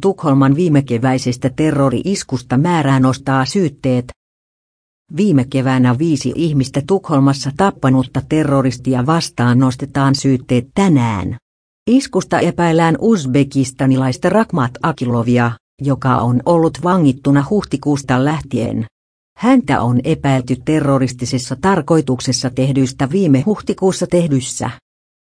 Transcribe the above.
Tukholman viimekeväisestä terrori-iskusta määrää nostaa syytteet. Viime keväänä viisi ihmistä Tukholmassa tappanutta terroristia vastaan nostetaan syytteet tänään. Iskusta epäillään uzbekistanilaista Rakmat Akilovia, joka on ollut vangittuna huhtikuusta lähtien. Häntä on epäilty terroristisessa tarkoituksessa tehdyistä viime huhtikuussa tehdyssä